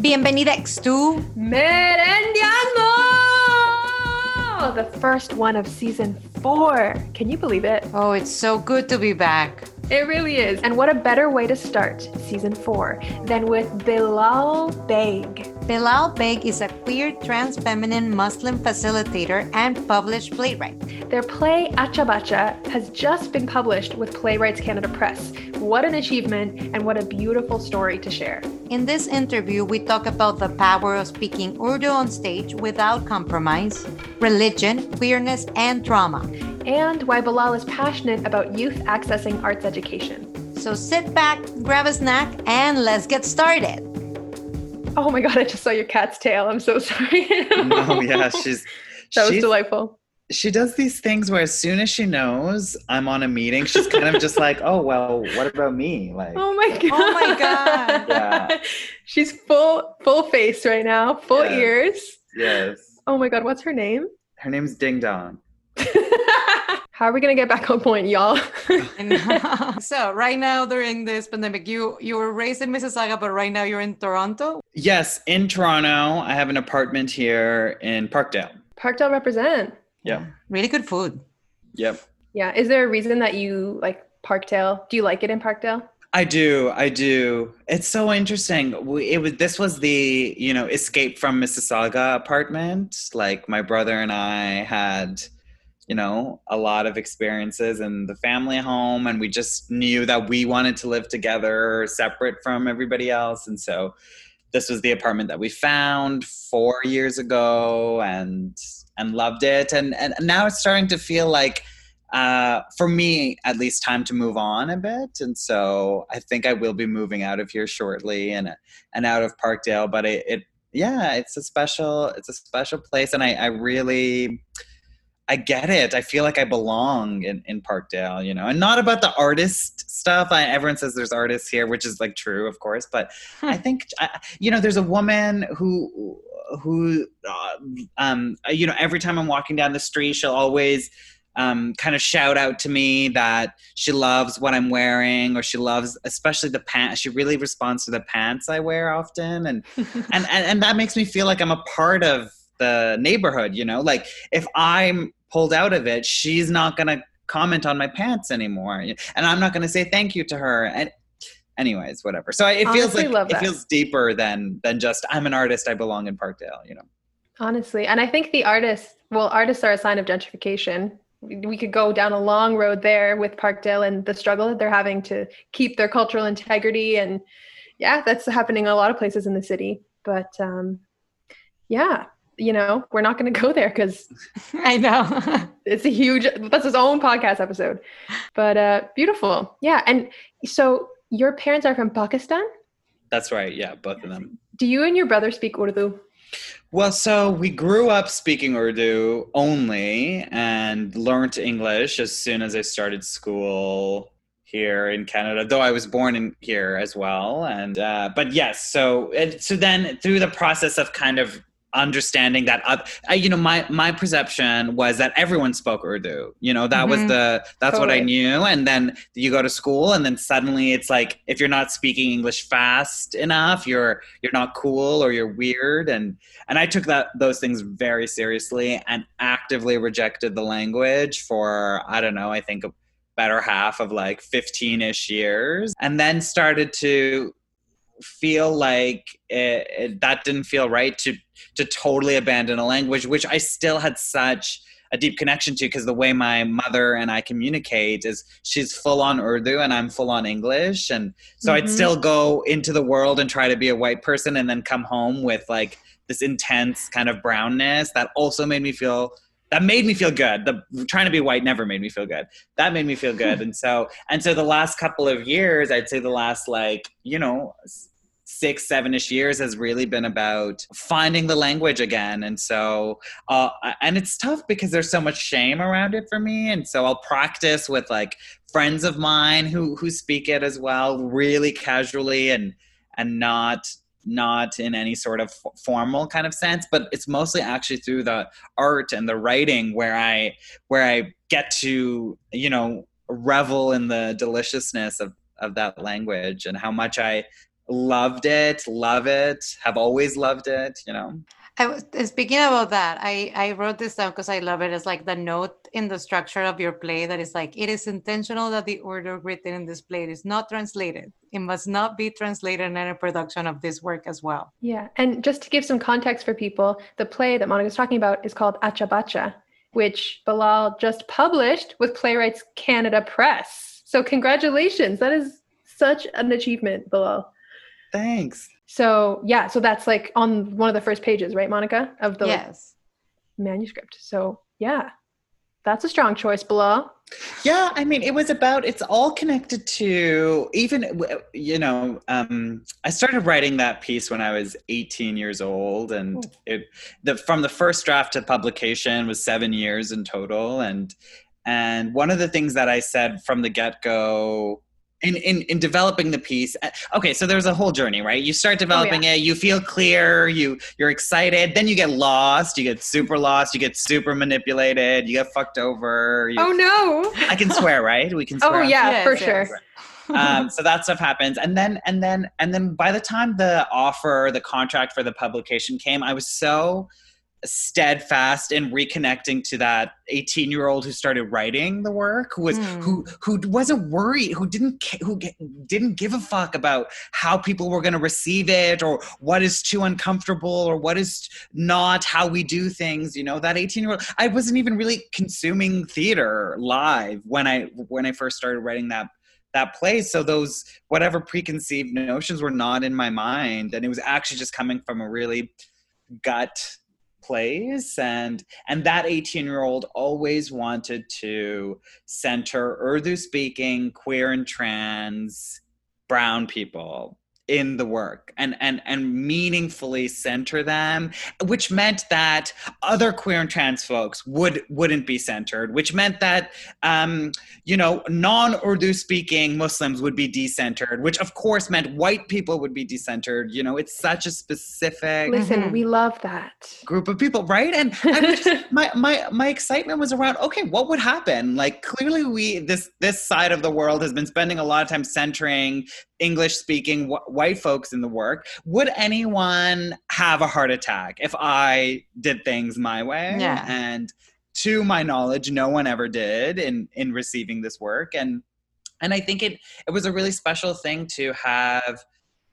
Bienvenida to Merendiano! The first one of season four. Can you believe it? Oh, it's so good to be back. It really is. And what a better way to start season four than with Bilal Baig. Bilal Baig is a queer trans feminine Muslim facilitator and published playwright. Their play Acha Bachha has just been published with Playwrights Canada Press. What an achievement and what a beautiful story to share. In this interview, we talk about the power of speaking Urdu on stage without compromise, religion, queerness, and trauma and why Bilal is passionate about youth accessing arts education. So sit back, grab a snack, and let's get started. Oh my God, I just saw your cat's tail. I'm so sorry. no, yeah, she's. that she's, was delightful. She does these things where as soon as she knows I'm on a meeting, she's kind of just like, oh, well, what about me? Like, oh my God. Oh my God. yeah. She's full, full face right now, full Yes. ears. Yes. Oh my God, what's her name? Her name's Ding Dong. How are we gonna get back on point, y'all? so right now during this pandemic, you you were raised in Mississauga, but right now you're in Toronto. Yes, in Toronto, I have an apartment here in Parkdale. Parkdale represent. Yeah. Really good food. Yep. Yeah. Is there a reason that you like Parkdale? Do you like it in Parkdale? I do, I do. It's so interesting. We, it was this was the you know escape from Mississauga apartment. Like my brother and I had, you know, a lot of experiences in the family home, and we just knew that we wanted to live together, separate from everybody else, and so this was the apartment that we found four years ago, and and loved it, and and now it's starting to feel like uh, for me at least time to move on a bit. And so i think i will be moving out of here shortly and and out of parkdale but it, it yeah it's a special it's a special place. And i i really i get it i feel like i belong in in parkdale you know and not about the artist stuff I, everyone says there's artists here which is like true of course but i think I, you know there's a woman who who uh, um you know every time i'm walking down the street she'll always um, kind of shout out to me that she loves what I'm wearing, or she loves, especially the pants. She really responds to the pants I wear often, and and, and and that makes me feel like I'm a part of the neighborhood. You know, like if I'm pulled out of it, she's not gonna comment on my pants anymore, and I'm not gonna say thank you to her. And anyways, whatever. So it feels like it that. feels deeper than than just I'm an artist. I belong in Parkdale. You know. Honestly, and I think the artists, well, artists are a sign of gentrification. We could go down a long road there with Parkdale and the struggle that they're having to keep their cultural integrity. And yeah, that's happening in a lot of places in the city. But um, yeah, you know, we're not going to go there because I know. it's a huge, that's his own podcast episode. But uh, beautiful. Yeah. And so your parents are from Pakistan. That's right. Yeah, both of them. Do you and your brother speak Urdu? Well, so we grew up speaking Urdu only and learned English as soon as I started school here in Canada. Though I was born in here as well, and uh, but yes. So and so then through the process of kind of understanding that uh, you know my my perception was that everyone spoke urdu you know that was Mhm. the that's what i knew. And then you go to school and then suddenly it's like if you're not speaking english fast enough you're you're not cool or you're weird. And and i took that those things very seriously and actively rejected the language for i don't know i think a better half of like 15ish years. And then started to feel like it, it, that didn't feel right to to totally abandon a language which I still had such a deep connection to because the way my mother and I communicate is she's full on Urdu and I'm full on English and so I'd Mhm. still go into the world and try to be a white person and then come home with like this intense kind of brownness that also made me feel that made me feel good. The trying to be white never made me feel good. That made me feel good. and so and so the last couple of years, I'd say the last like, you know, six, seven ish years has really been about finding the language again. And so, uh, and it's tough because there's so much shame around it for me. And so I'll practice with like friends of mine who, who speak it as well, really casually and, and not, not in any sort of formal kind of sense, but it's mostly actually through the art and the writing where I, where I get to, you know, revel in the deliciousness of, of that language and how much I loved it, love it, have always loved it, you know. I was uh, speaking about that. I I wrote this down because I love it. It's like the note in the structure of your play that is like it is intentional that the order written in this play is not translated. It must not be translated in any production of this work as well. Yeah, and just to give some context for people, the play that Monica's talking about is called Acha Bachha, which Bilal just published with Playwrights Canada Press. So congratulations! That is such an achievement, Bilal. Thanks. So yeah, so that's like on one of the first pages, right, Monica, of the like, yes. manuscript. So yeah, that's a strong choice, Bilal. Yeah, I mean, it was about. It's all connected to even you know. Um, I started writing that piece when I was 18 years old, and it the from the first draft to publication was seven years in total. And and one of the things that I said from the get go in, in in developing the piece. Uh, okay so there's a whole journey right? You start developing oh, yeah. it you feel clear you you're excited then you get lost you get super lost you get super manipulated you get fucked over you, oh no. I can swear right? We can swear oh yeah Yes, for yes. sure um, so that stuff happens and then and then and then by the time the offer the contract for the publication came i was so steadfast in reconnecting to that 18 year old who started writing the work who was Hmm. who who wasn't worried who didn't who didn't give a fuck about how people were going to receive it or what is too uncomfortable or what is not how we do things you know that 18 year old i wasn't even really consuming theater live when i when i first started writing that that play so those whatever preconceived notions were not in my mind and it was actually just coming from a really gut place and and that 18 year old always wanted to center urdu speaking queer and trans brown people in the work and and and meaningfully center them which meant that other queer and trans folks would wouldn't be centered which meant that um you know non urdu speaking muslims would be decentered which of course meant white people would be decentered you know it's such a specific listen we love that group of people, right? And I just, my my my excitement was around okay, what would happen? Like clearly, we this this side of the world has been spending a lot of time centering English speaking wh- white folks in the work. Would anyone have a heart attack if I did things my way? Yeah. And to my knowledge, no one ever did in in receiving this work, and and I think it it was a really special thing to have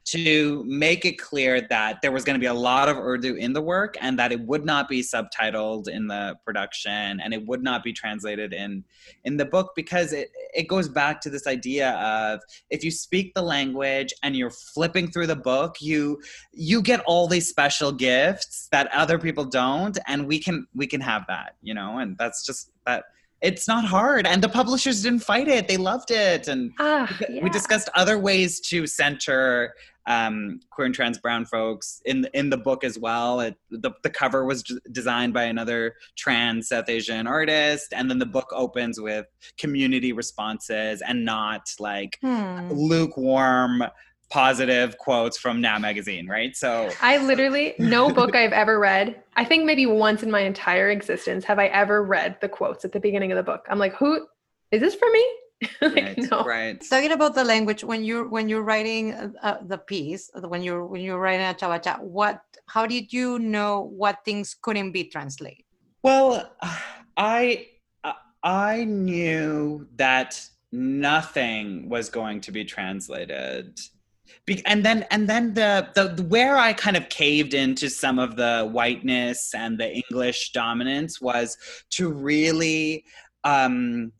to make it clear that there was going to be a lot of Urdu in the work and that it would not be subtitled in the production and it would not be translated in in the book because it it goes back to this idea of if you speak the language and you're flipping through the book you you get all these special gifts that other people don't and we can we can have that you know and that's just that it's not hard and the publishers didn't fight it they loved it and ah we yeah. discussed other ways to center um, queer and trans brown folks in the, in the book as well. It, the, the cover was d- designed by another trans South Asian artist, and then the book opens with community responses and not like Hmm. lukewarm positive quotes from Now magazine, right? So I literally, no book I've ever read, I think maybe once in my entire existence have I ever read the quotes at the beginning of the book. I'm like, who is this for me? like, right, no. right. Talking about the language, when you're when you're writing uh, the piece, when you're when you're writing Acha Bachha, what? How did you know what things couldn't be translated? Well, I I knew that nothing was going to be translated. Be- and then and then the, the the where I kind of caved into some of the whiteness and the English dominance was to really um,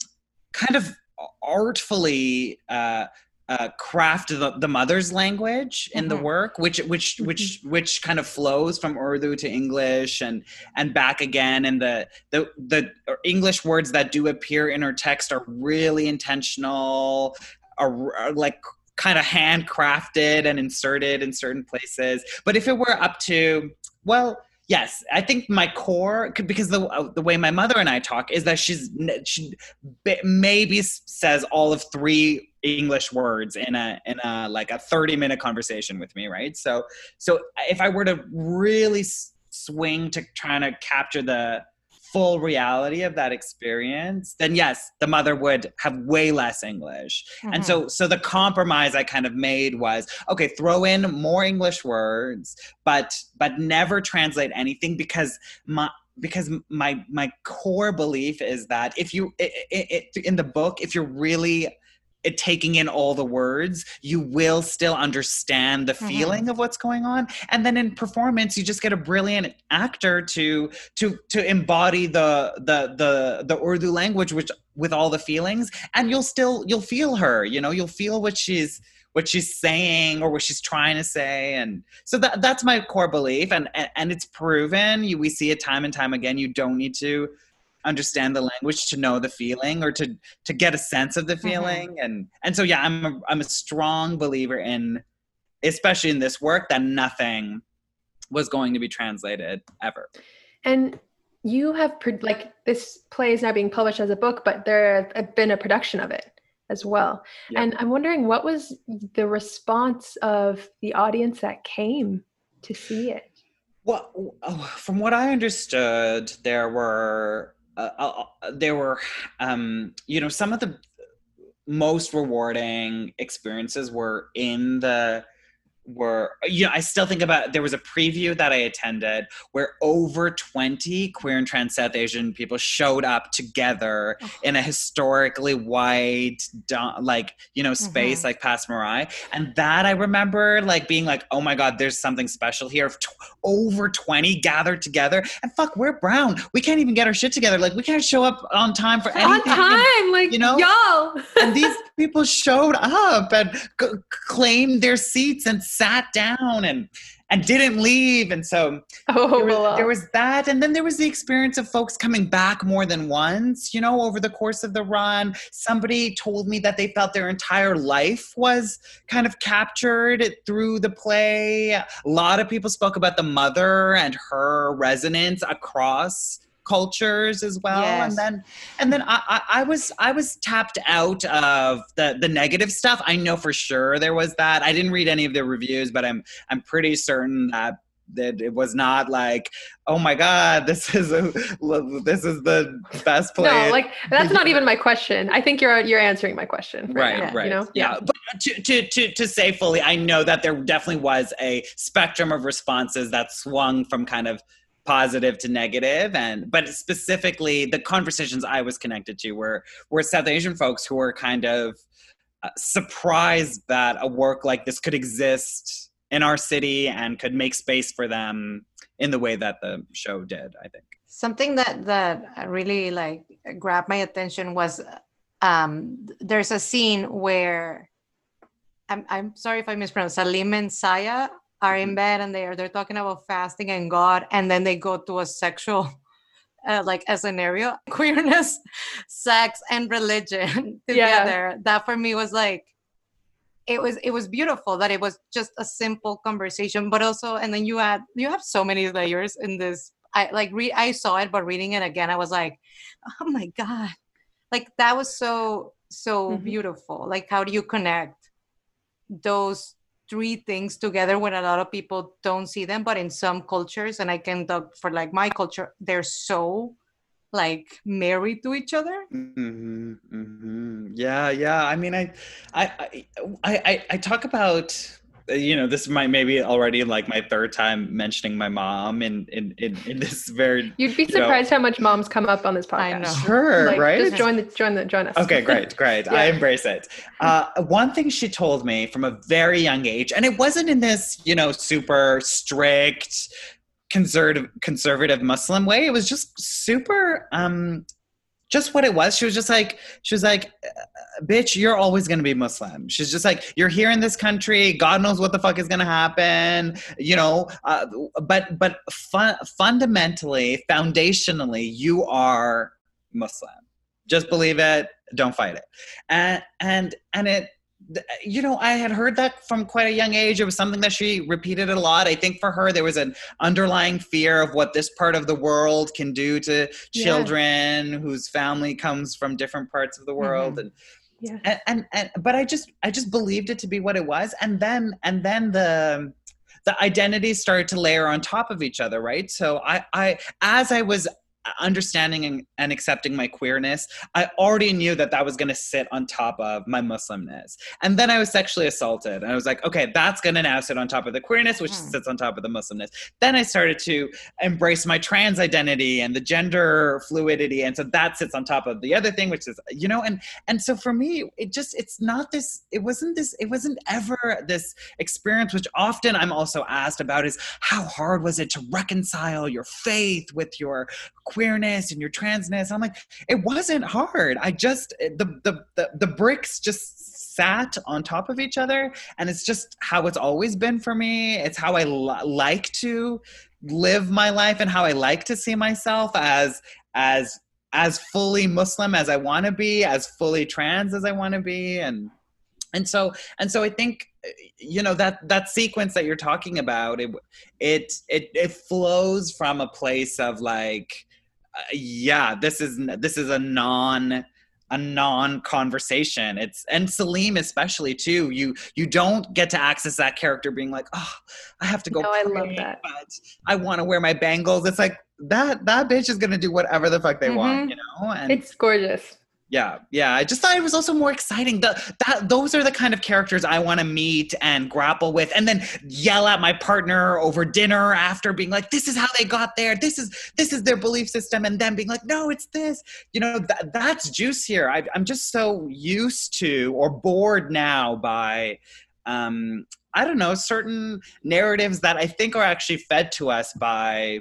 kind of artfully uh, uh, craft the, the mother's language in the Mhm. work, which which which which kind of flows from Urdu to English and and back again. And the the the English words that do appear in her text are really intentional, are, are like kind of handcrafted and inserted in certain places. But if it were up to well. Yes, I think my core because the uh, the way my mother and I talk is that she's she maybe says all of three English words in a in a like a 30 minute conversation with me, right? So so if I were to really swing to trying to capture the full reality of that experience, then yes, the mother would have way less English. Mm-hmm. And so so the compromise I kind of made was okay, throw in more English words, but but never translate anything because my because my my core belief is that if you it, it, in the book if you're really it, taking in all the words, you will still understand the mm-hmm. feeling mm-hmm. of what's going on. And then in performance, you just get a brilliant actor to to to embody the the the the Urdu language, which with all the feelings, and you'll still you'll feel her. You know, you'll feel what she's what she's saying or what she's trying to say and so that that's my core belief and and, and it's proven you, we see it time and time again you don't need to understand the language to know the feeling or to to get a sense of the mm-hmm. feeling mm-hmm. and and so yeah i'm a, i'm a strong believer in especially in this work that nothing was going to be translated ever and you have like this play is now being published as a book but there have been a production of it as well yep. and i'm wondering what was the response of the audience that came to see it well oh, from what i understood there were uh, uh, uh, there were um, you know some of the most rewarding experiences were in the were you know i still think about there was a preview that i attended where over 20 queer and trans south asian people showed up together oh. in a historically wide like you know space mm-hmm. like Passe Muraille and that i remember like being like oh my god there's something special here t- over 20 gathered together. And fuck we're brown. We can't even get our shit together. Like we can't show up on time for anything on time like you know? y'all. And these people showed up and c- claimed their seats and sat down and and didn't leave. And so oh, there, was, there, was, that. And then there was the experience of folks coming back more than once you know over the course of the run. Somebody told me that they felt their entire life was kind of captured through the play. A lot of people spoke about the mother and her resonance across cultures as well. Yes. and then and then I, I, I was i was tapped out of the the negative stuff. I know for sure there was that. I didn't read any of the reviews but i'm i'm pretty certain that that it was not like oh my god this is a, this is the best play no like that's not even my question. I think you're you're answering my question right right, right. you know? Yeah. yeah. But to, to to to say fully i know that there definitely was a spectrum of responses that swung from kind of positive to negative and but specifically the conversations i was connected to were were south asian folks who were kind of uh, surprised that a work like this could exist in our city and could make space for them in the way that the show did i think. Something that that really like grabbed my attention was um there's a scene where i'm, I'm sorry if i mispronounced salim and saya are in mm-hmm. bed and they're they're talking about fasting and God, and then they go to a sexual uh, like a scenario, queerness, sex, and religion together. Yeah. That for me was like it was it was beautiful that it was just a simple conversation, but also and then you had you have so many layers in this. I like read I saw it, but reading it again, I was like, oh my god, like that was so so mm-hmm. beautiful. Like how do you connect those three things together when a lot of people don't see them but in some cultures and i can talk for like my culture they're so like married to each other mm-hmm, mm-hmm. yeah yeah i mean I, I i i i talk about you know, this might maybe already like my third time mentioning my mom in in in, in this very. You'd be surprised you know, how much moms come up on this podcast. I know. Sure, like, right? Just join the join the join us. Okay, great, great. yeah. I embrace it. Uh, one thing she told me from a very young age, and it wasn't in this you know super strict conservative conservative Muslim way. It was just super um just what it was. She was just like, she was like, bitch, you're always to be Muslim. She's just like, you're here in this country. God knows what the fuck is to happen, you know. Uh, but but fun, fundamentally, foundationally, you are Muslim. Just believe it. Don't fight it. And and and it you know, I had heard that from quite a young age. It was something that she repeated a lot. I think for her, there was an underlying fear of what this part of the world can do to children yeah. whose family comes from different parts of the world. Mm-hmm. And, yeah. And, and, and but I just I just believed it to be what it was, and then and then the the identities started to layer on top of each other, right? So I I as I was understanding and, and accepting my queerness, I already knew that that was going to sit on top of my Muslimness. And then I was sexually assaulted. And I was like, okay, that's going to now sit on top of the queerness, which mm. sits on top of the Muslimness. Then I started to embrace my trans identity and the gender fluidity. And so that sits on top of the other thing, which is, you know, and, and so for me, it just, it's not this, it wasn't this, it wasn't ever this experience, which often I'm also asked about is how hard was it to reconcile your faith with your queerness and your transness. I'm like, it wasn't hard. I just eh, the the the, the bricks just sat on top of each other, and it's just how it's always been for me. It's how I like to live my life and how I like to see myself as as as fully Muslim as I want to be, as fully trans as I want to be, and and so and so I think eh, you know that that sequence that you're talking about it it it, it flows from a place of like yeah, this is this is a non a non conversation. It's and Salim especially too. You you don't get to access that character being like, oh, I have to go. No, I love that. But I want to wear my bangles. It's like that that bitch is gonna do whatever the fuck they mm-hmm. want, you know. And it's gorgeous yeah yeah i just thought it was also more exciting. The, that those are the kind of characters i want to meet and grapple with and then yell at my partner over dinner after being like this is how they got there. This is this is their belief system. And then being like no it's this. You know that, that's juice here. I, i'm just so used to or bored now by um i don't know certain narratives that i think are actually fed to us by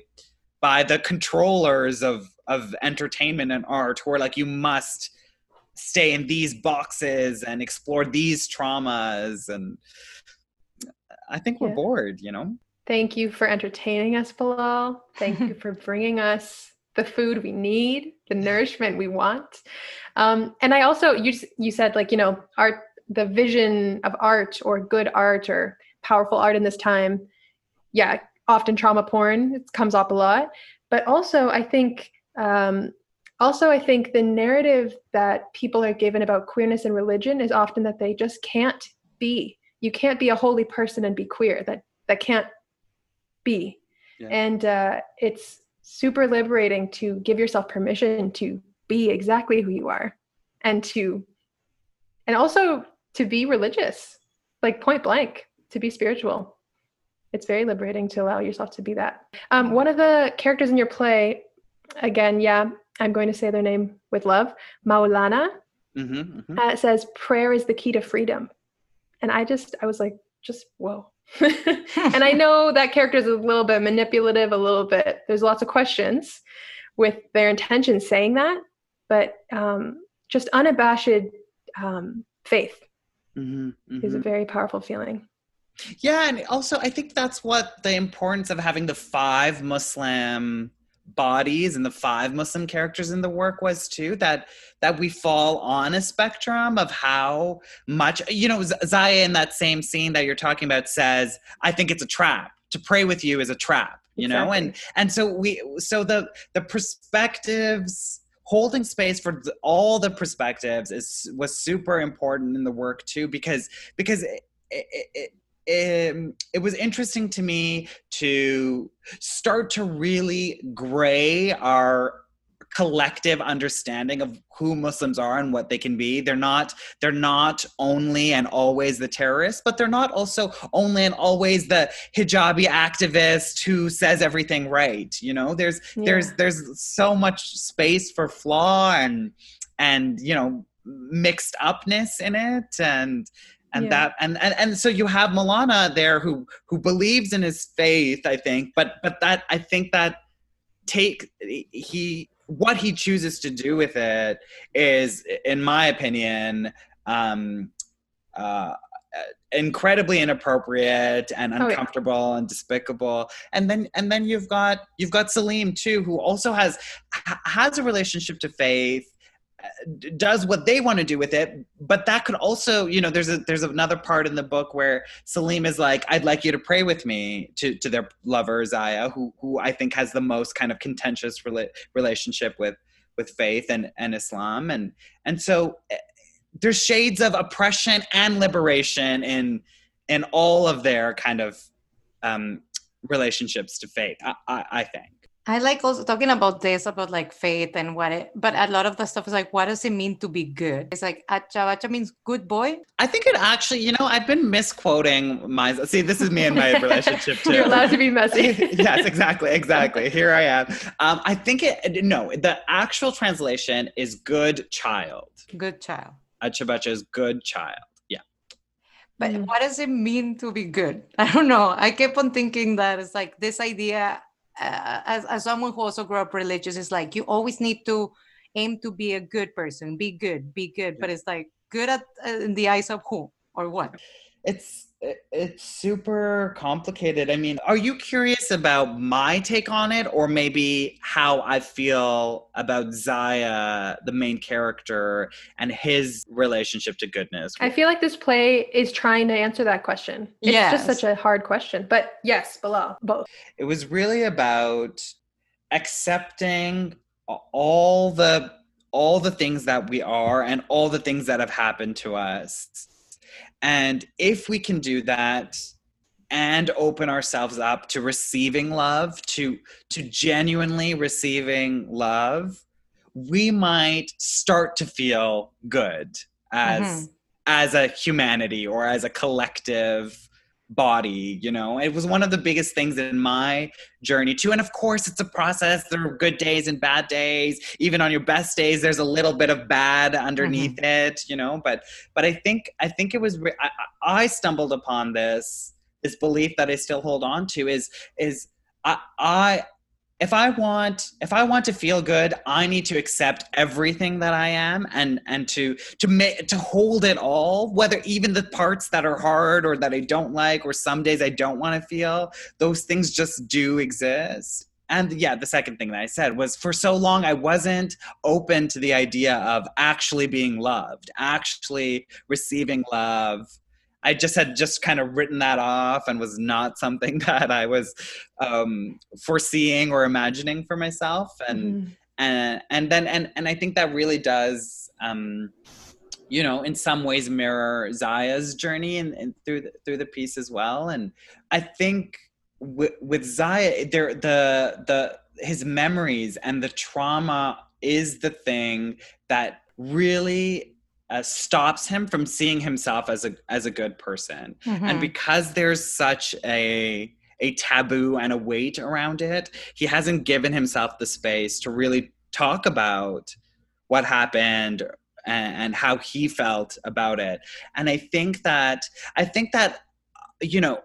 by the controllers of of entertainment and art who are like you must stay in these boxes and explore these traumas and i think we're yeah. bored you know? Thank you for entertaining us bilal. Thank you for bringing us the food we need the nourishment we want. Um, and i also you you said like you know art the vision of art or good art or powerful art in this time yeah often trauma porn it comes up a lot. But also i think um, also i think the narrative that people are given about queerness and religion is often that they just can't be. You can't be a holy person and be queer. That that can't be. Yeah. and uh, it's super liberating to give yourself permission to be exactly who you are and to and also to be religious like point blank to be spiritual. It's very liberating to allow yourself to be that. Um, one of the characters in your play again yeah I'm going to say their name with love, Maulana. Mm-hmm, mm-hmm. Uh, it says prayer is the key to freedom, and I just I was like, just whoa. and I know that character is a little bit manipulative, a little bit. There's lots of questions with their intention saying that, but um, just unabashed um, faith mm-hmm, is a mm-hmm. very powerful feeling. Yeah, and also I think that's what the importance of having the five Muslim bodies and the five muslim characters in the work was too that that we fall on a spectrum of how much you know zaya in that same scene that you're talking about says i think it's a trap to pray with you is a trap you exactly. know and and so we so the the perspectives holding space for the, all the perspectives is was super important in the work too because because it, it, it it, um, it was interesting to me to start to really gray our collective understanding of who Muslims are and what they can be. They're not they're not only and always the terrorists, but they're not also only and always the hijabi activist who says everything right. You know, there's yeah. there's there's so much space for flaw and and you know mixed upness in it and and yeah. that and, and and so you have Maulana there who who believes in his faith I think but but that I think that take he what he chooses to do with it is in my opinion um uh incredibly inappropriate and uncomfortable oh, yeah. and despicable and then and then you've got you've got Salim too who also has has a relationship to faith does what they want to do with it but that could also you know there's a there's another part in the book where Salim is like I'd like you to pray with me to to their lover Zaya who who I think has the most kind of contentious rela- relationship with with faith and and Islam. And and so eh, there's shades of oppression and liberation in in all of their kind of um relationships to faith I, I, I think I like also talking about this, about like faith and what it, but a lot of the stuff is like, what does it mean to be good? It's like, Acha Bachha means good boy. I think it actually, you know, I've been misquoting my, see, this is me and my relationship too. You're allowed to be messy. yes, exactly, exactly. Here I am. Um, I think it, no, the actual translation is good child. Good child. Acha Bachha is good child. Yeah. But Mm. what does it mean to be good? I don't know. I kept on thinking that it's like this idea, uh, as, as someone who also grew up religious, is like you always need to aim to be a good person, be good, be good. But it's like good at uh, in the eyes of who or what? It's it- it's super complicated. I mean, are you curious about my take on it or maybe how I feel about Zaya, the main character, and his relationship to goodness? I feel like this play is trying to answer that question. It's just such a hard question. But yes, Bilal, both. it was really about accepting all the all the things that we are and all the things that have happened to us and if we can do that and open ourselves up to receiving love to to genuinely receiving love we might start to feel good as Mhm. as a humanity or as a collective body you know? It was one of the biggest things in my journey too. And of course it's a process. There are good days and bad days. Even on your best days there's a little bit of bad underneath mm-hmm. it you know? But but i think i think it was I I stumbled upon this this belief that i still hold on to is is i i if i want if i want to feel good i need to accept everything that i am and and to to make to hold it all whether even the parts that are hard or that i don't like or some days i don't want to feel those things just do exist. And yeah the second thing that i said was for so long i wasn't open to the idea of actually being loved actually receiving love I just had just kind of written that off and was not something that I was um, foreseeing or imagining for myself. And Mhm. and and then and and I think that really does um you know in some ways mirror Zaya's journey and, and through the, through the piece as well and I think with, with Zaya there the the his memories and the trauma is the thing that really uh, stops him from seeing himself as a as a good person Mm-hmm. and because there's such a a taboo and a weight around it he hasn't given himself the space to really talk about what happened and, and how he felt about it and i think that i think that you know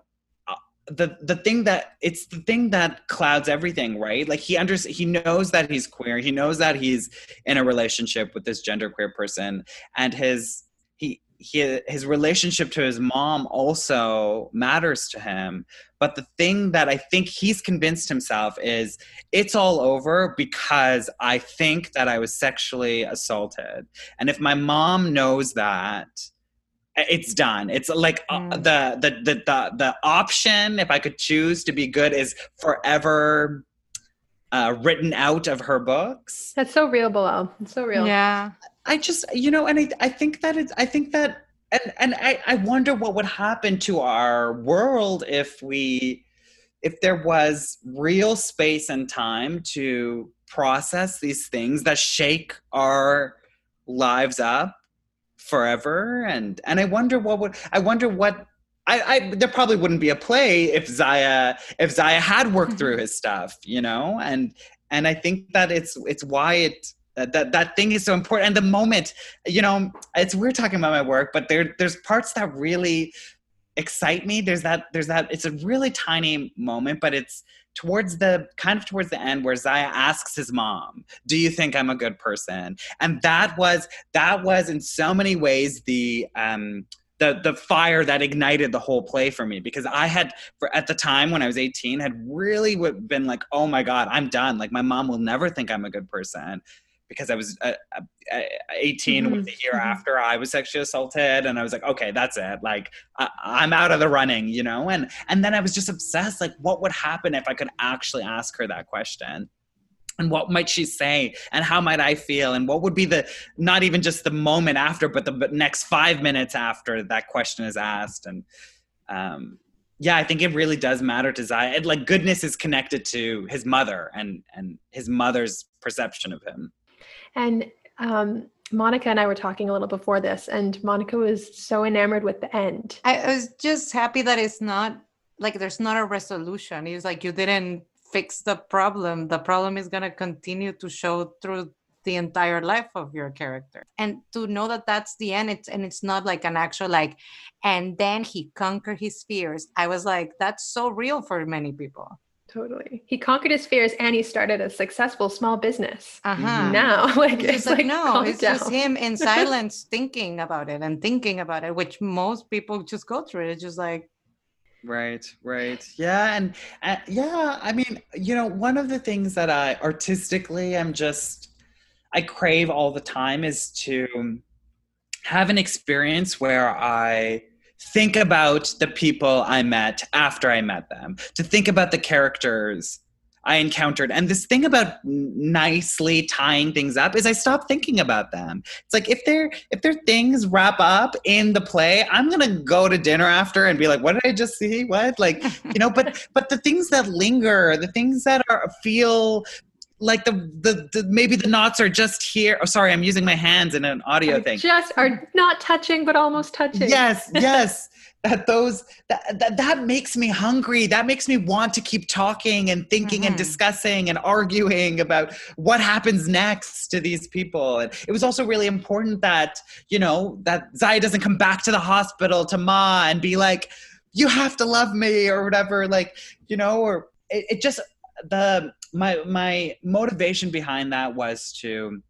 the the thing that it's the thing that clouds everything right? Like he under he knows that he's queer. He knows that he's in a relationship with this genderqueer person. And his he he his relationship to his mom also matters to him. But the thing that i think he's convinced himself is it's all over because i think that i was sexually assaulted. And if my mom knows that it's done it's like uh, Mm. the, the the the the option if i could choose to be good is forever uh, written out of her books That's so real, Bilal. It's so real. Yeah. I just, you know, and I, I think that it's, I think that, and, and I, I wonder what would happen to our world if we, if there was real space and time to process these things that shake our lives up forever. And, and I wonder what would, I wonder what, I, I, there probably wouldn't be a play if Zaya, if Zaya had worked through his stuff, you know, and, and I think that it's, it's why it, that, that that thing is so important and the moment you know it's we're talking about my work but there there's parts that really excite me there's that there's that it's a really tiny moment but it's towards the kind of towards the end where Zaya asks his mom do you think I'm a good person? And that was that was in so many ways the um the the fire that ignited the whole play for me because I had for at the time when I was 18 had really been like oh my god I'm done. Like my mom will never think I'm a good person because I was uh, uh, 18 was the year Mhm. after I was sexually assaulted, and I was like, okay, that's it. Like I, I'm out of the running, you know. And and then I was just obsessed. Like, what would happen if I could actually ask her that question? And what might she say? And how might I feel? And what would be the not even just the moment after, but the but next five minutes after that question is asked? And um, yeah, I think it really does matter to Zaya. It, like goodness is connected to his mother and and his mother's perception of him. And um, Monica and I were talking a little before this, and Monica was so enamored with the end. I was just happy that it's not like there's not a resolution. It's like you didn't fix the problem. The problem is gonna continue to show through the entire life of your character and to know that that's the end it's and it's not like an actual like and then he conquered his fears i was like that's so real for many people totally he conquered his fears and he started a successful small business uh-huh. now like it's, it's like, like no it's down. just him in silence thinking about it and thinking about it which most people just go through it's just like Right, right. Yeah. And uh, yeah, I mean, you know, one of the things that I artistically I'm just, I crave all the time is to have an experience where I think about the people I met after I met them, to think about the characters I encountered. And this thing about nicely tying things up is I stop thinking about them. It's like if they're if their things wrap up in the play, I'm gonna go to dinner after and be like, what did I just see? What? Like, you know, but but the things that linger, the things that are feel like the, the, the maybe the knots are just here. Oh, sorry, I'm using my hands in an audio Are thing. just are not touching but almost touching Yes, yes. that those that, that that makes me hungry. That makes me want to keep talking and thinking and Mhm. discussing and arguing about what happens next to these people. And it was also really important that, you know, that Zaya doesn't come back to the hospital to Ma and be like, you have to love me or whatever. Like, you know, or it, it just the my my motivation behind that was to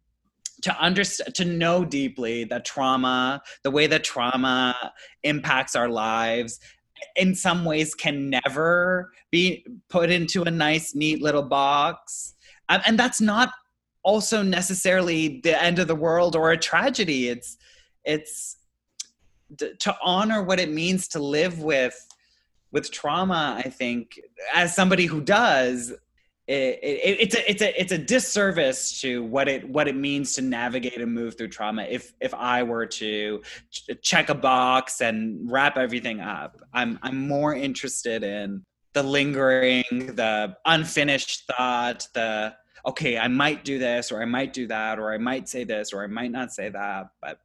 to understand to know deeply that trauma the way that trauma impacts our lives in some ways can never be put into a nice neat little box. Um, and that's not also necessarily the end of the world or a tragedy. It's it's to honor what it means to live with with trauma i think as somebody who does it, it, it's a it's a it's a disservice to what it what it means to navigate and move through trauma. If if i were to ch- check a box and wrap everything up i'm i'm more interested in the lingering the unfinished thought the okay i might do this or i might do that or i might say this or i might not say that. But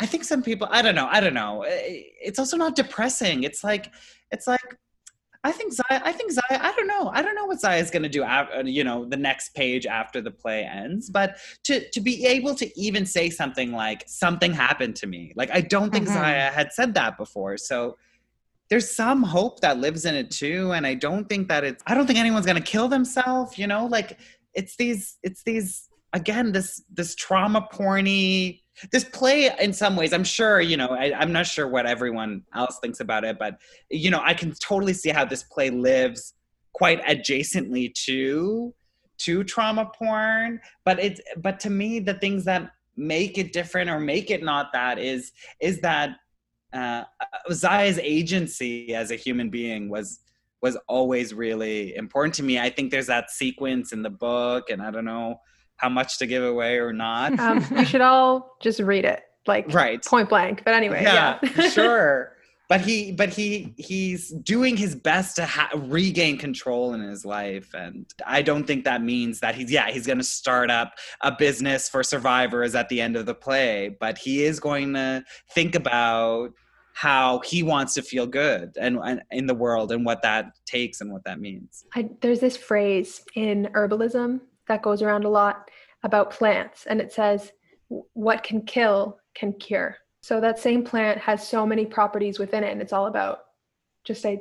i think some people i don't know i don't know. It's also not depressing. It's like it's like I think Zaya. I think Zaya. I don't know. I don't know what Zaya is going to do. You know, the next page after the play ends. But to to be able to even say something like "something happened to me," like I don't think Mhm. Zaya had said that before. So there's some hope that lives in it too. And I don't think that it's. I don't think anyone's going to kill themselves. You know, like it's these. It's these again. This this trauma porny this play in some ways i'm sure you know I, i'm not sure what everyone else thinks about it but you know i can totally see how this play lives quite adjacently to to trauma porn. But it's but to me the things that make it different or make it not that is is that uh zaya's agency as a human being was was always really important to me. I think there's that sequence in the book and i don't know how much to give away or not. Um, we should all just read it like right. point blank but anyway yeah, sure. But he but he he's doing his best to ha- regain control in his life and i don't think that means that he's yeah he's going to start up a business for survivors at the end of the play but he is going to think about how he wants to feel good and, and in the world and what that takes and what that means. I, there's this phrase in herbalism that goes around a lot about plants and it says what can kill can cure so that same plant has so many properties within it and it's all about just a,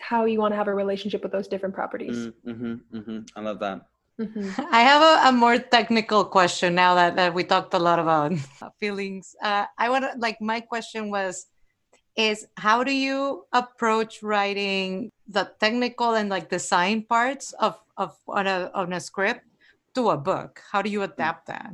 how you want to have a relationship with those different properties mm-hmm, mm-hmm. i love that Mhm. I have a, a more technical question now that, that we talked a lot about feelings. Uh, I want to like my question was is how do you approach writing the technical and like design parts of of on a on a script to a book? How do you adapt that?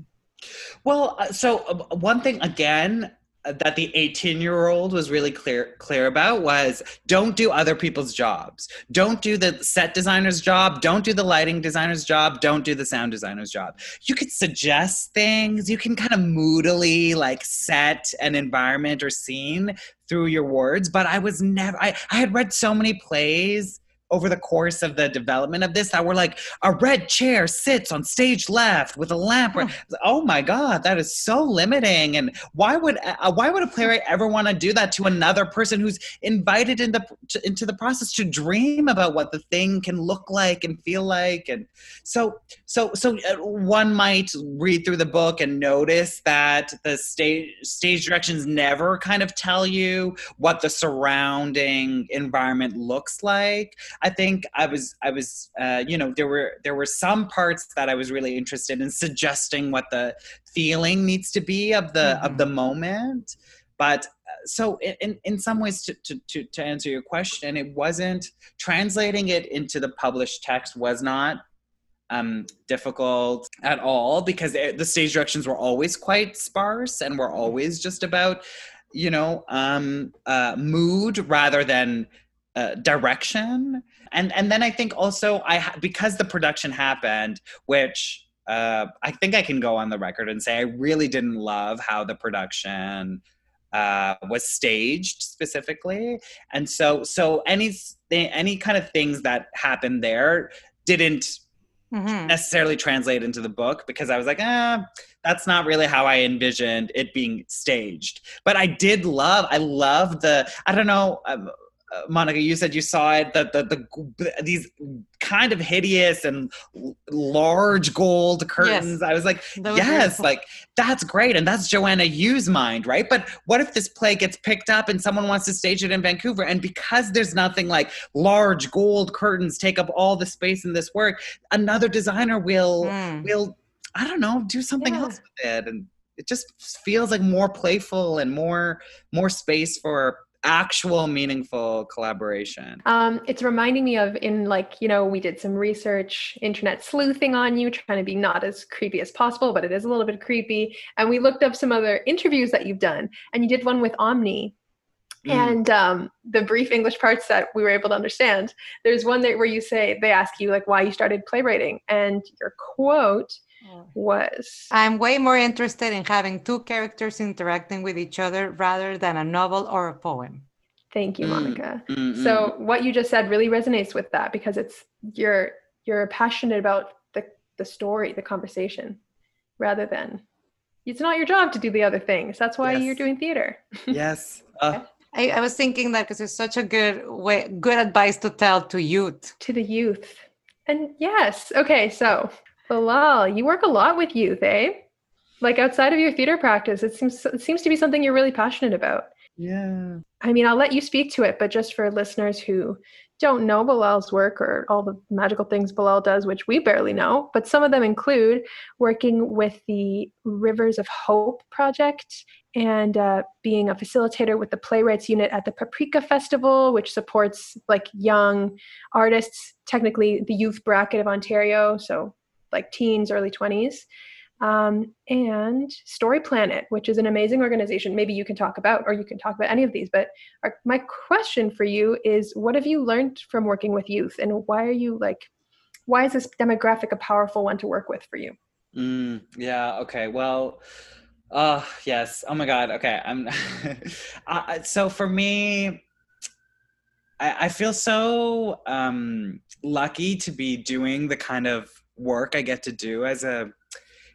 Well, uh, so uh, one thing again, that the 18 year old was really clear clear about was don't do other people's jobs. Don't do the set designer's job. Don't do the lighting designer's job. Don't do the sound designer's job. You could suggest things. You can kind of moodily like set an environment or scene through your words but i was never i, I had read so many plays over the course of the development of this that were like a red chair sits on stage left with a lamp. Oh, oh my god, that is so limiting. And why would uh, why would a playwright ever want to do that to another person who's invited in the, to, into the process to dream about what the thing can look like and feel like? And so so so uh, one might read through the book and notice that the stage stage directions never kind of tell you what the surrounding environment looks like I think I was I was uh, you know there were there were some parts that I was really interested in suggesting what the feeling needs to be of the mm-hmm. of the moment, but uh, so in, in some ways to, to, to answer your question it wasn't translating it into the published text was not um, difficult at all because the stage directions were always quite sparse and were always just about you know um, uh, mood rather than uh, direction and and then i think also i because the production happened which uh, i think i can go on the record and say i really didn't love how the production uh, was staged specifically and so so any any kind of things that happened there didn't mm-hmm. necessarily translate into the book because i was like ah that's not really how I envisioned it being staged. But I did love, I love the, I don't know, um, Monica, you said you saw it. The, the the these kind of hideous and large gold curtains. Yes. I was like, yes, like that's great, and that's Joanna Yu's mind, right? But what if this play gets picked up and someone wants to stage it in Vancouver, and because there's nothing like large gold curtains take up all the space in this work, another designer will mm. will I don't know do something yeah. else with it, and it just feels like more playful and more more space for actual meaningful collaboration. Um, it's reminding me of in like you know we did some research internet sleuthing on you trying to be not as creepy as possible but it is a little bit creepy. And we looked up some other interviews that you've done and you did one with omni. Mm. and um, the brief english parts that we were able to understand there's one that where you say they ask you like why you started playwriting. And your quote was. I'm way more interested in having two characters interacting with each other rather than a novel or a poem. Thank you, mm, Monica. Mm-hmm. So what you just said really resonates with that because it's you're you're passionate about the the story, the conversation, rather than it's not your job to do the other things. That's why yes. you're doing theater. yes. Uh, I, I was thinking that because it's such a good way, good advice to tell to youth. To the youth. And yes, okay, so Bilal, you work a lot with youth, eh? Like outside of your theater practice, it seems it seems to be something you're really passionate about. Yeah. I mean, I'll let you speak to it, but just for listeners who don't know Bilal's work or all the magical things Bilal does, which we barely know, but some of them include working with the Rivers of Hope project and uh, being a facilitator with the playwrights unit at the Paprika Festival, which supports like young artists, technically the youth bracket of Ontario. So like teens, early 20s. Um, and Story Planet, which is an amazing organization. Maybe you can talk about, or you can talk about any of these. But our, my question for you is what have you learned from working with youth? And why are you like, why is this demographic a powerful one to work with for you? Mm, yeah. Okay. Well, uh, yes. Oh my God. Okay. I'm, uh, so for me, I, I feel so um, lucky to be doing the kind of work I get to do as a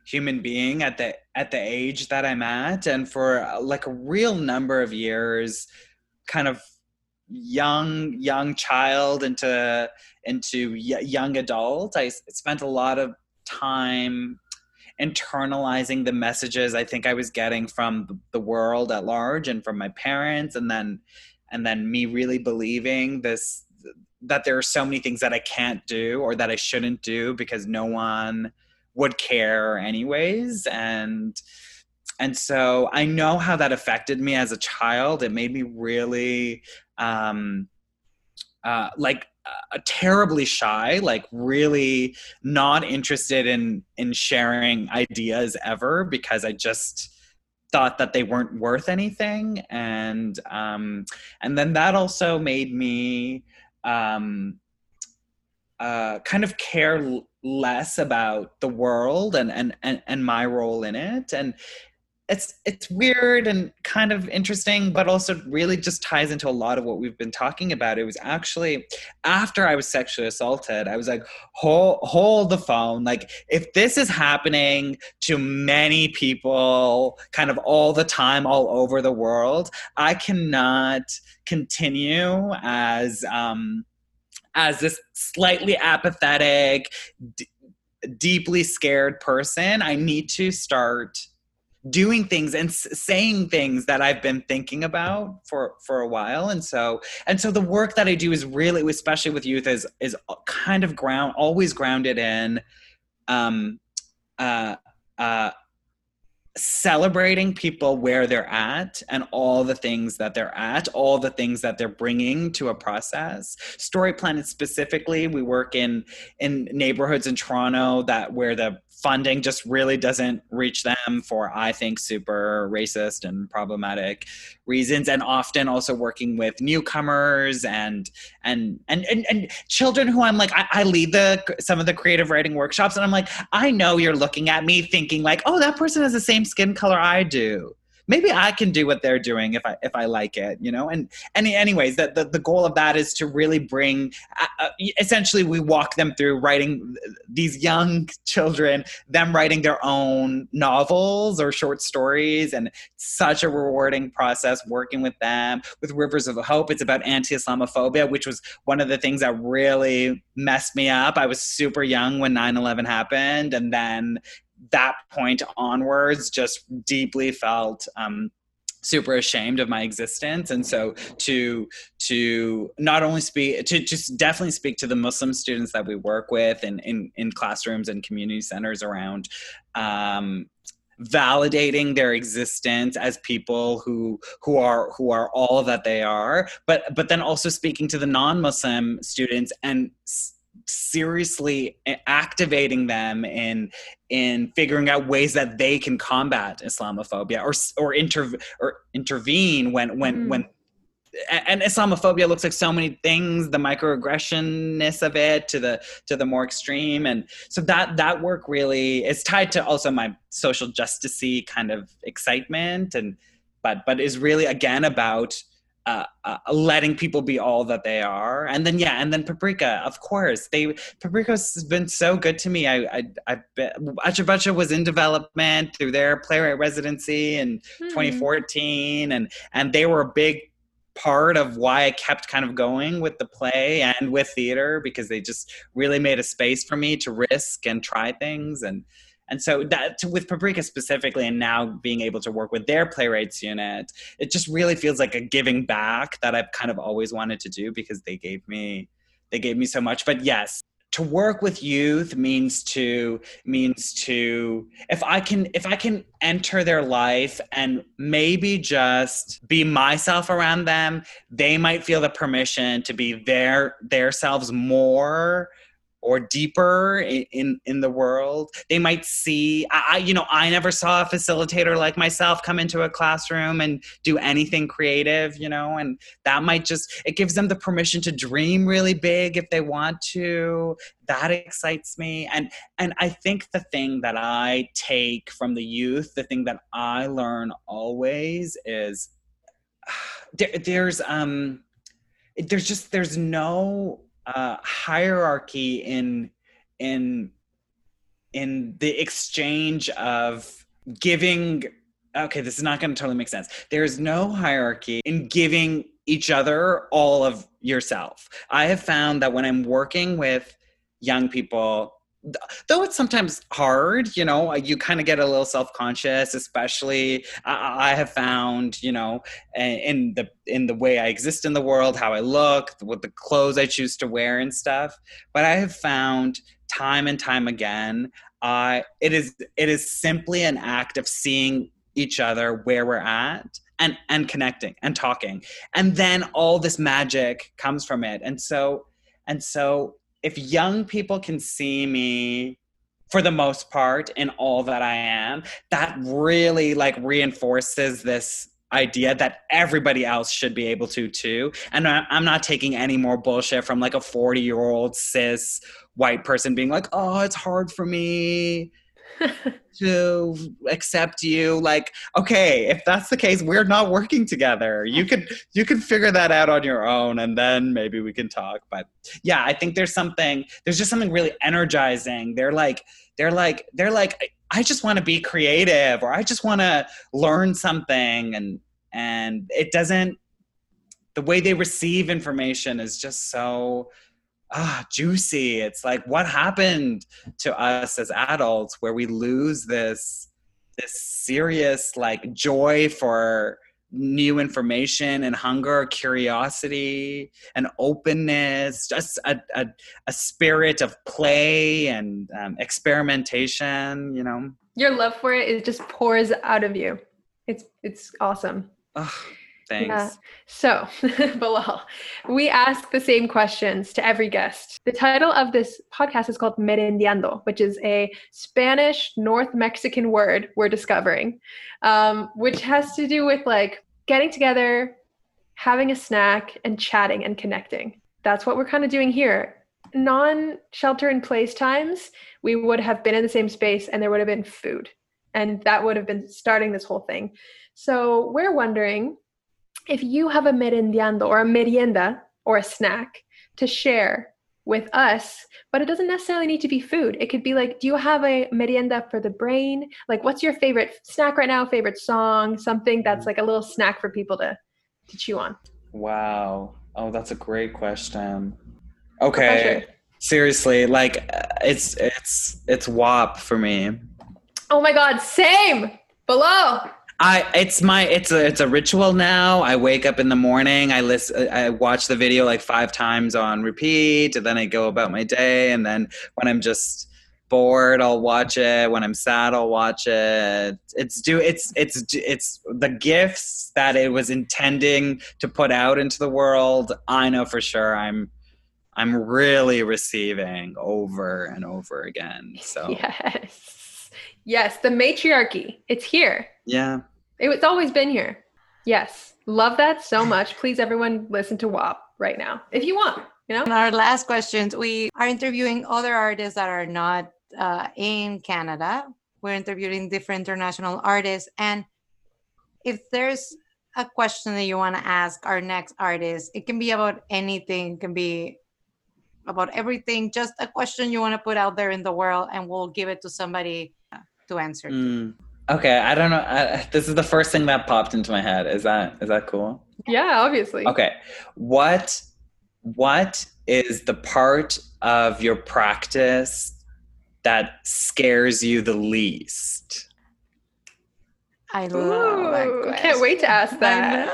human being at the at the age that I'm at. And for uh, like a real number of years kind of young young child into into young adult I spent a lot of time internalizing the messages I think I was getting from the world at large and from my parents and then and then me really believing this that there are so many things that I can't do or that I shouldn't do because no one would care anyways and and so I know how that affected me as a child. It made me really um uh like uh, terribly shy like really not interested in in sharing ideas ever because i just thought that they weren't worth anything and um and then that also made me um uh kind of care l- less about the world and and and, and my role in it. And it's it's weird and kind of interesting but also really just ties into a lot of what we've been talking about. It was actually after i was sexually assaulted i was like hold hold the phone. Like if this is happening to many people kind of all the time all over the world i cannot continue as um as this slightly apathetic d- deeply scared person. I need to start doing things and s- saying things that I've been thinking about for for a while. And so and so the work that I do is really especially with youth is is kind of ground always grounded in um uh uh celebrating people where they're at and all the things that they're at all the things that they're bringing to a process. Story planet specifically we work in in neighborhoods in toronto that where the funding just really doesn't reach them for i think super racist and problematic reasons and often also working with newcomers and and and and, and children who i'm like I, I lead the some of the creative writing workshops and i'm like i know you're looking at me thinking like oh that person has the same skin color i do maybe I can do what they're doing if I if I like it, you know. And any anyways, that the, the goal of that is to really bring. Uh, uh essentially, we walk them through writing these young children, them writing their own novels or short stories, and such a rewarding process working with them. With Rivers of Hope, it's about anti-Islamophobia, which was one of the things that really messed me up. I was super young when 9/11 happened, and then that point onwards just deeply felt um, super ashamed of my existence. And so to to not only speak to just definitely speak to the muslim students that we work with and in, in classrooms and community centers around um, validating their existence as people who who are who are all that they are but but then also speaking to the non-muslim students and seriously activating them in in figuring out ways that they can combat Islamophobia or or inter or intervene when when mm. when and Islamophobia looks like so many things, the microaggressionness of it to the to the more extreme. And so that that work really is tied to also my social justicey kind of excitement and but but is really again about uh, uh, letting people be all that they are. And then yeah and then paprika of course. They paprika's been so good to me. I i I've Acha was in development through their playwright residency in mm-hmm. 2014 and and they were a big part of why i kept kind of going with the play and with theater because they just really made a space for me to risk and try things. And and so that with Paprika specifically, and now being able to work with their playwrights unit, it just really feels like a giving back that I've kind of always wanted to do because they gave me they gave me so much. But yes, to work with youth means to means to if i can if i can enter their life and maybe just be myself around them they might feel the permission to be their their selves more or deeper in, in, in the world. They might see, I, you know, I never saw a facilitator like myself come into a classroom and do anything creative, you know, and that might just, it gives them the permission to dream really big if they want to. That excites me. And, and I think the thing that I take from the youth, the thing that I learn always is there, there's, um, there's just, there's no uh, hierarchy in in in the exchange of giving okay this is not going to totally make sense. There's no hierarchy in giving each other all of yourself. I have found that when i'm working with young people though it's sometimes hard you know you kind of get a little self-conscious especially I, I, have found you know in the in the way i exist in the world how i look what the clothes i choose to wear and stuff but i have found time and time again i it is it is simply an act of seeing each other where we're at and and connecting and talking and then all this magic comes from it and so and so if young people can see me for the most part in all that I am, that really like reinforces this idea that everybody else should be able to too. And I'm not taking any more bullshit from like a 40 year old cis white person being like, oh, it's hard for me to accept you like okay if that's the case we're not working together. You could you could figure that out on your own and then maybe we can talk. But yeah i think there's something there's just something really energizing. They're like they're like they're like i just want to be creative or i just want to learn something and and it doesn't the way they receive information is just so ah juicy. It's like what happened to us as adults where we lose this this serious like joy for new information and hunger curiosity and openness just a, a, a spirit of play and um, experimentation you know? Your love for it it just pours out of you. It's it's awesome. Oh, Thanks. Yeah. So, Bilal, we ask the same questions to every guest. The title of this podcast is called Merendiando, which is a Spanish North Mexican word we're discovering, um, which has to do with like getting together, having a snack, and chatting and connecting. That's what we're kind of doing here. Non shelter in place times, we would have been in the same space and there would have been food. And that would have been starting this whole thing. So, we're wondering if you have a merendiando or a merienda or a snack to share with us, but it doesn't necessarily need to be food. It could be like, do you have a merienda for the brain? Like, what's your favorite snack right now? Favorite song? Something that's mm. like a little snack for people to to chew on. Wow. Oh, that's a great question. Okay. Seriously, like it's it's it's WAP for me. Oh my god, same. Below. I it's my it's a it's a ritual now. I wake up in the morning, I listen I watch the video like 5 times on repeat, and then I go about my day and then when I'm just bored, I'll watch it. When I'm sad, I'll watch it. It's do it's it's it's the gifts that it was intending to put out into the world. I know for sure I'm I'm really receiving over and over again. So Yes. Yes, the matriarchy. It's here. Yeah. It's always been here. Yes. Love that so much. Please, everyone, listen to WAP right now if you want. You know? And our last questions we are interviewing other artists that are not uh, in Canada. We're interviewing different international artists. And if there's a question that you want to ask our next artist, it can be about anything, it can be about everything, just a question you want to put out there in the world, and we'll give it to somebody to answer. Mm. Okay, I don't know. I, this is the first thing that popped into my head. Is that is that cool? Yeah, obviously. Okay, what what is the part of your practice that scares you the least? I love Ooh, Can't wait to ask that.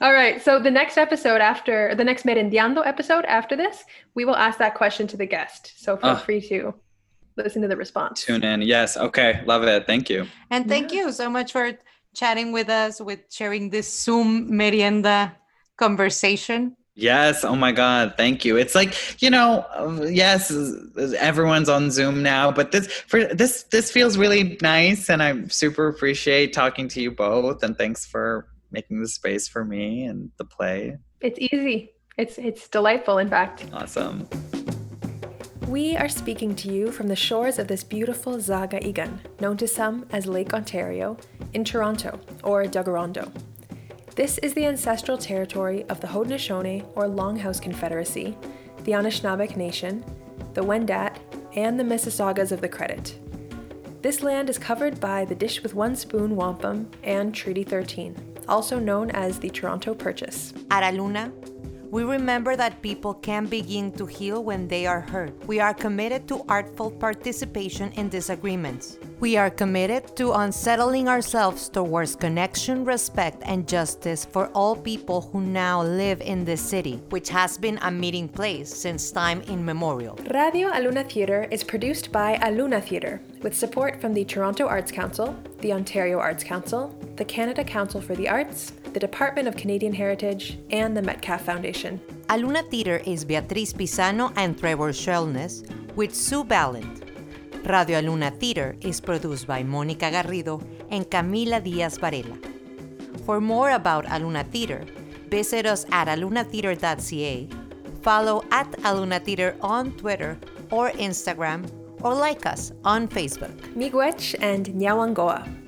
All right. So the next episode after the next Merendiando episode after this, we will ask that question to the guest. So feel free to listen to the response. Tune in. Yes. Okay. Love it. Thank you. And thank you so much for chatting with us, with sharing this Zoom merienda conversation. Yes. Oh my God. Thank you. It's like you know, yes, everyone's on Zoom now, but this for this this feels really nice, and I super appreciate talking to you both. And thanks for making the space for me and the play. It's easy. It's it's delightful. In fact. Awesome. We are speaking to you from the shores of this beautiful Zaga Igan, known to some as Lake Ontario, in Toronto, or Tkaronto. This is the ancestral territory of the Haudenosaunee or Longhouse Confederacy, the Anishinaabeg Nation, the Wendat, and the Mississaugas of the Credit. This land is covered by the Dish with One Spoon Wampum and Treaty 13, also known as the Toronto Purchase. Araluna, we remember that people can begin to heal when they are hurt. We are committed to artful participation in disagreements. We are committed to unsettling ourselves towards connection, respect, and justice for all people who now live in this city, which has been a meeting place since time immemorial. Radio Aluna Theatre is produced by Aluna Theatre, with support from the Toronto Arts Council, the Ontario Arts Council, the Canada Council for the Arts, the Department of Canadian Heritage, and the Metcalf Foundation. Aluna Theatre is Beatriz Pizano and Trevor Schwellnus, with Sue Ballant. Radio Aluna Theater is produced by Mónica Garrido and Camila Diaz Varela. For more about Aluna Theater, visit us at alunatheater.ca, follow at Aluna Theater on Twitter or Instagram, or like us on Facebook. Miigwech and Nyawangoa.